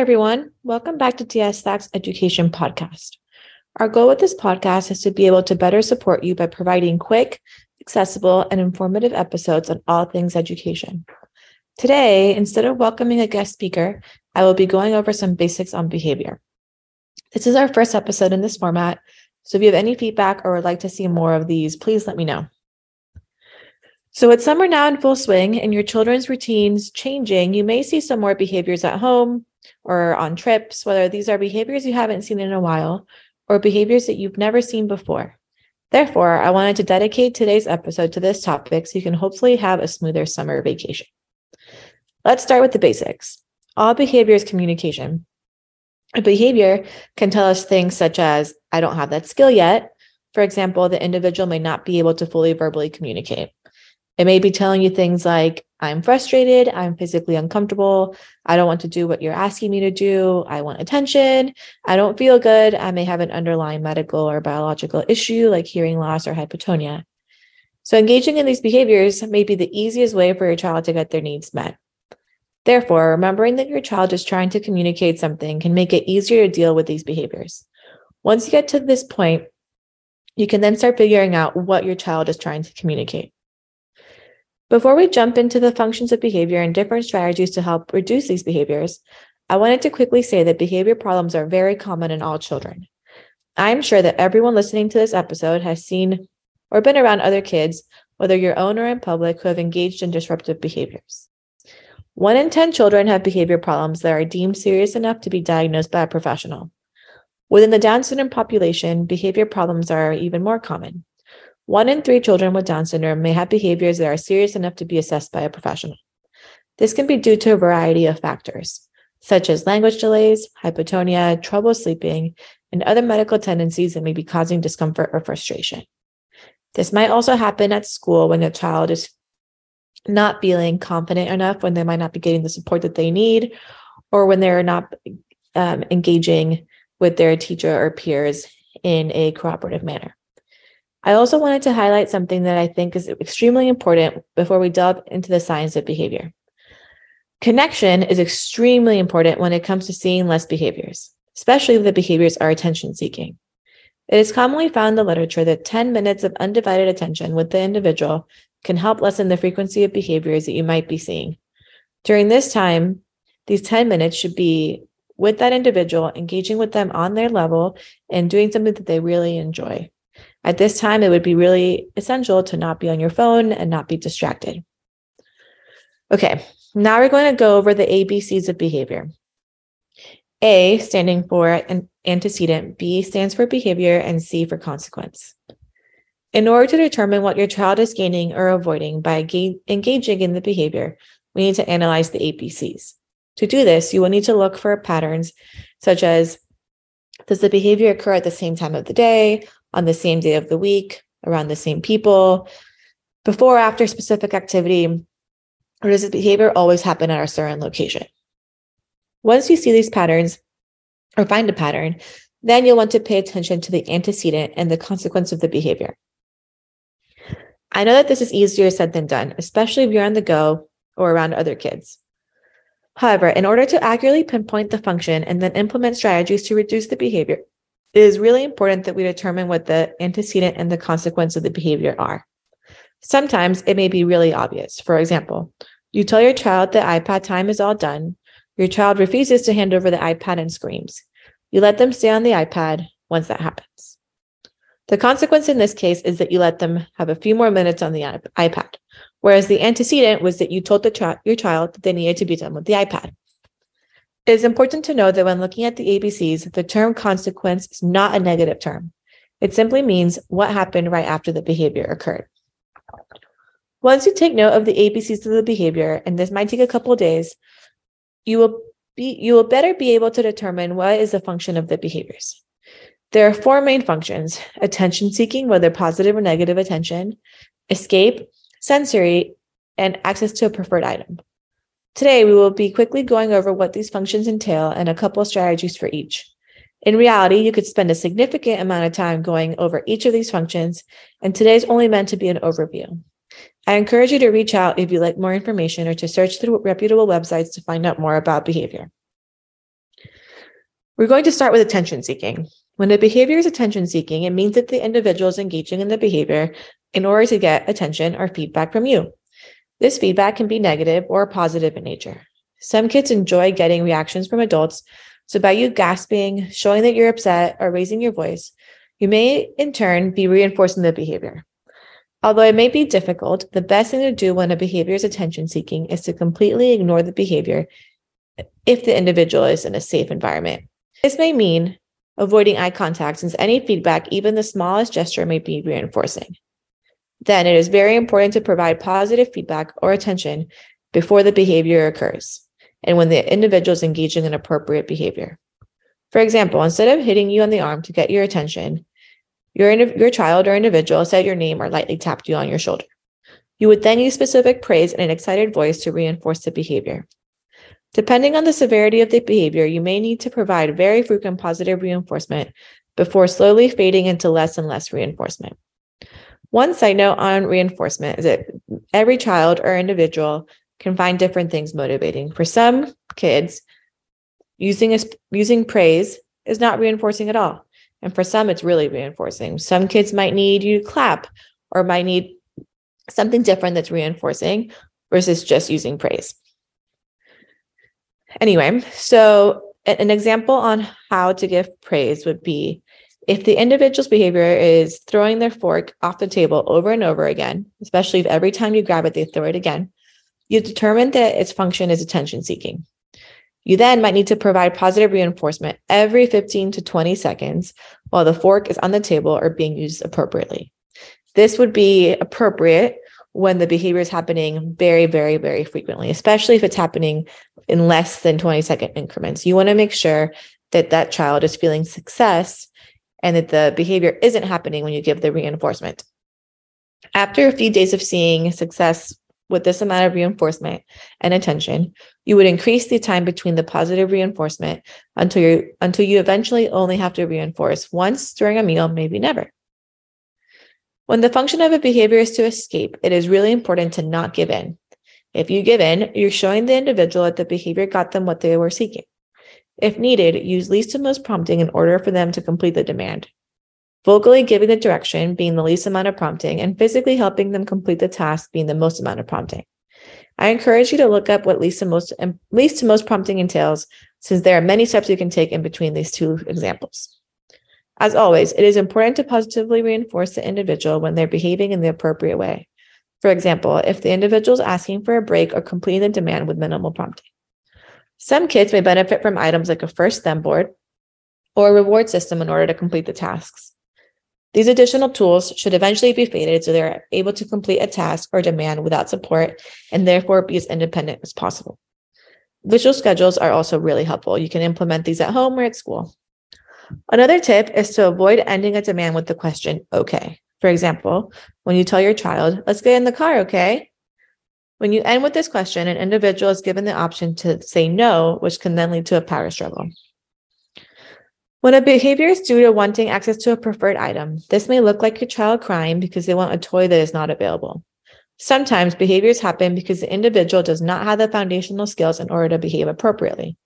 everyone. Welcome back to DSACT's Education Podcast. Our goal with this podcast is to be able to better support you by providing quick, accessible, and informative episodes on all things education. Today, instead of welcoming a guest speaker, I will be going over some basics on behavior. This is our first episode in this format, so if you have any feedback or would like to see more of these, please let me know. So it's summer now in full swing and your children's routines changing. You may see some more behaviors at home or on trips, whether these are behaviors you haven't seen in a while or behaviors that you've never seen before. Therefore, I wanted to dedicate today's episode to this topic so you can hopefully have a smoother summer vacation. Let's start with the basics. All behavior is communication. A behavior can tell us things such as, I don't have that skill yet. For example, the individual may not be able to fully verbally communicate. It may be telling you things like, I'm frustrated, I'm physically uncomfortable, I don't want to do what you're asking me to do, I want attention, I don't feel good, I may have an underlying medical or biological issue like hearing loss or hypotonia. So, engaging in these behaviors may be the easiest way for your child to get their needs met. Therefore, remembering that your child is trying to communicate something can make it easier to deal with these behaviors. Once you get to this point, you can then start figuring out what your child is trying to communicate. Before we jump into the functions of behavior and different strategies to help reduce these behaviors, I wanted to quickly say that behavior problems are very common in all children. I'm sure that everyone listening to this episode has seen or been around other kids, whether your own or in public, who have engaged in disruptive behaviors. One in 10 children have behavior problems that are deemed serious enough to be diagnosed by a professional. Within the Down syndrome population, behavior problems are even more common. One in three children with Down syndrome may have behaviors that are serious enough to be assessed by a professional. This can be due to a variety of factors, such as language delays, hypotonia, trouble sleeping, and other medical tendencies that may be causing discomfort or frustration. This might also happen at school when a child is not feeling confident enough, when they might not be getting the support that they need, or when they're not um, engaging with their teacher or peers in a cooperative manner. I also wanted to highlight something that I think is extremely important before we delve into the science of behavior. Connection is extremely important when it comes to seeing less behaviors, especially if the behaviors are attention seeking. It is commonly found in the literature that 10 minutes of undivided attention with the individual can help lessen the frequency of behaviors that you might be seeing. During this time, these 10 minutes should be with that individual, engaging with them on their level and doing something that they really enjoy. At this time, it would be really essential to not be on your phone and not be distracted. Okay, now we're going to go over the ABCs of behavior. A standing for an antecedent, B stands for behavior, and C for consequence. In order to determine what your child is gaining or avoiding by ga- engaging in the behavior, we need to analyze the ABCs. To do this, you will need to look for patterns such as Does the behavior occur at the same time of the day, on the same day of the week, around the same people, before or after specific activity, or does this behavior always happen at a certain location? Once you see these patterns or find a pattern, then you'll want to pay attention to the antecedent and the consequence of the behavior. I know that this is easier said than done, especially if you're on the go or around other kids. However, in order to accurately pinpoint the function and then implement strategies to reduce the behavior, it is really important that we determine what the antecedent and the consequence of the behavior are. Sometimes it may be really obvious. For example, you tell your child that iPad time is all done. Your child refuses to hand over the iPad and screams. You let them stay on the iPad once that happens. The consequence in this case is that you let them have a few more minutes on the iPad, whereas the antecedent was that you told the your child that they needed to be done with the iPad. It is important to know that when looking at the ABCs, the term consequence is not a negative term. It simply means what happened right after the behavior occurred. Once you take note of the ABCs of the behavior, and this might take a couple days, you will be you will better be able to determine what is the function of the behaviors. There are four main functions: attention seeking, whether positive or negative attention, escape, sensory, and access to a preferred item. Today, we will be quickly going over what these functions entail and a couple strategies for each. In reality, you could spend a significant amount of time going over each of these functions, and today is only meant to be an overview. I encourage you to reach out if you'd like more information or to search through reputable websites to find out more about behavior. We're going to start with attention seeking. When a behavior is attention seeking, it means that the individual is engaging in the behavior in order to get attention or feedback from you. This feedback can be negative or positive in nature. Some kids enjoy getting reactions from adults. So, by you gasping, showing that you're upset, or raising your voice, you may in turn be reinforcing the behavior. Although it may be difficult, the best thing to do when a behavior is attention seeking is to completely ignore the behavior if the individual is in a safe environment. This may mean avoiding eye contact since any feedback, even the smallest gesture, may be reinforcing. Then it is very important to provide positive feedback or attention before the behavior occurs and when the individual is engaging in appropriate behavior. For example, instead of hitting you on the arm to get your attention, your, your child or individual said your name or lightly tapped you on your shoulder. You would then use specific praise and an excited voice to reinforce the behavior. Depending on the severity of the behavior, you may need to provide very frequent positive reinforcement before slowly fading into less and less reinforcement. One side note on reinforcement is that every child or individual can find different things motivating. For some kids, using a, using praise is not reinforcing at all. And for some, it's really reinforcing. Some kids might need you to clap or might need something different that's reinforcing versus just using praise. Anyway, so an example on how to give praise would be if the individual's behavior is throwing their fork off the table over and over again, especially if every time you grab it, they throw it again, you've determined that its function is attention seeking. You then might need to provide positive reinforcement every 15 to 20 seconds while the fork is on the table or being used appropriately. This would be appropriate when the behavior is happening very, very, very frequently, especially if it's happening in less than 20 second increments. You want to make sure that that child is feeling success and that the behavior isn't happening when you give the reinforcement. After a few days of seeing success with this amount of reinforcement and attention, you would increase the time between the positive reinforcement until you until you eventually only have to reinforce once during a meal, maybe never. When the function of a behavior is to escape, it is really important to not give in. If you give in, you're showing the individual that the behavior got them what they were seeking. If needed, use least to most prompting in order for them to complete the demand. Vocally giving the direction being the least amount of prompting, and physically helping them complete the task being the most amount of prompting. I encourage you to look up what least to most least to most prompting entails, since there are many steps you can take in between these two examples. As always, it is important to positively reinforce the individual when they're behaving in the appropriate way. For example, if the individual is asking for a break or completing the demand with minimal prompting. Some kids may benefit from items like a first then board or a reward system in order to complete the tasks. These additional tools should eventually be faded so they're able to complete a task or demand without support and therefore be as independent as possible. Visual schedules are also really helpful. You can implement these at home or at school. Another tip is to avoid ending a demand with the question, okay. For example, when you tell your child, let's get in the car, okay? When you end with this question, an individual is given the option to say no, which can then lead to a power struggle. When a behavior is due to wanting access to a preferred item, this may look like your child crying because they want a toy that is not available. Sometimes behaviors happen because the individual does not have the foundational skills in order to behave appropriately.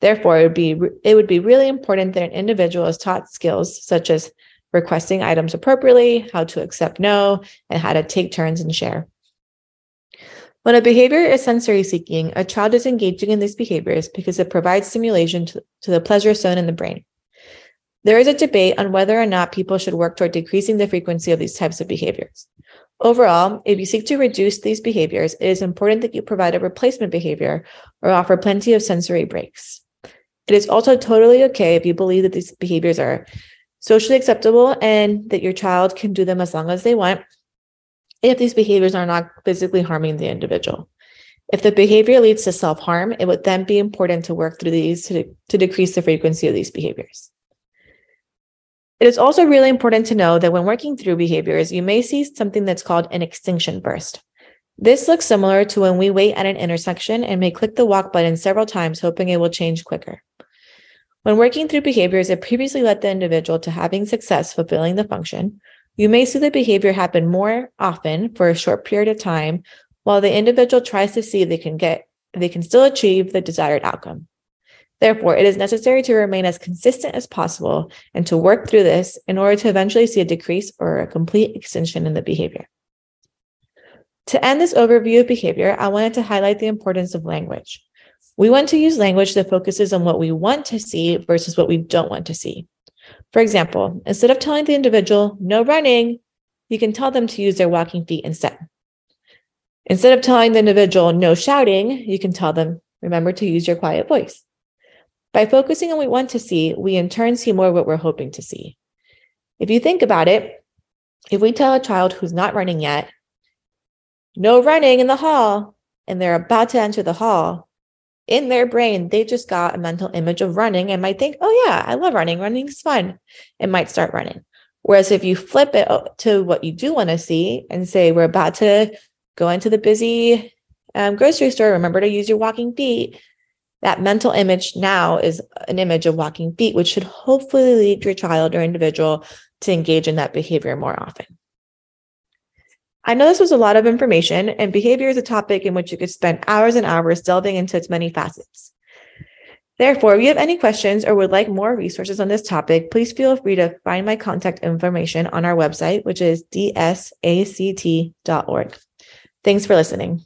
Therefore, it would be it would be really important that an individual is taught skills such as requesting items appropriately, how to accept no, and how to take turns and share. When a behavior is sensory seeking, a child is engaging in these behaviors because it provides stimulation to, to the pleasure zone in the brain. There is a debate on whether or not people should work toward decreasing the frequency of these types of behaviors. Overall, if you seek to reduce these behaviors, it is important that you provide a replacement behavior or offer plenty of sensory breaks. It is also totally okay if you believe that these behaviors are socially acceptable and that your child can do them as long as they want if these behaviors are not physically harming the individual. If the behavior leads to self harm, it would then be important to work through these to, to decrease the frequency of these behaviors. It is also really important to know that when working through behaviors, you may see something that's called an extinction burst. This looks similar to when we wait at an intersection and may click the walk button several times, hoping it will change quicker. When working through behaviors that previously led the individual to having success fulfilling the function, you may see the behavior happen more often for a short period of time while the individual tries to see if they can get they can still achieve the desired outcome. Therefore, it is necessary to remain as consistent as possible and to work through this in order to eventually see a decrease or a complete extinction in the behavior. To end this overview of behavior, I wanted to highlight the importance of language. We want to use language that focuses on what we want to see versus what we don't want to see. For example, instead of telling the individual, no running, you can tell them to use their walking feet instead. Instead of telling the individual, no shouting, you can tell them, remember to use your quiet voice. By focusing on what we want to see, we in turn see more what we're hoping to see. If you think about it, if we tell a child who's not running yet, no running in the hall, and they're about to enter the hall, in their brain, they just got a mental image of running and might think, oh, yeah, I love running. Running is fun. It might start running. Whereas if you flip it to what you do want to see and say, we're about to go into the busy um, grocery store, remember to use your walking feet. That mental image now is an image of walking feet, which should hopefully lead your child or individual to engage in that behavior more often. I know this was a lot of information, and behavior is a topic in which you could spend hours and hours delving into its many facets. Therefore, if you have any questions or would like more resources on this topic, please feel free to find my contact information on our website, which is dsact.org. Thanks for listening.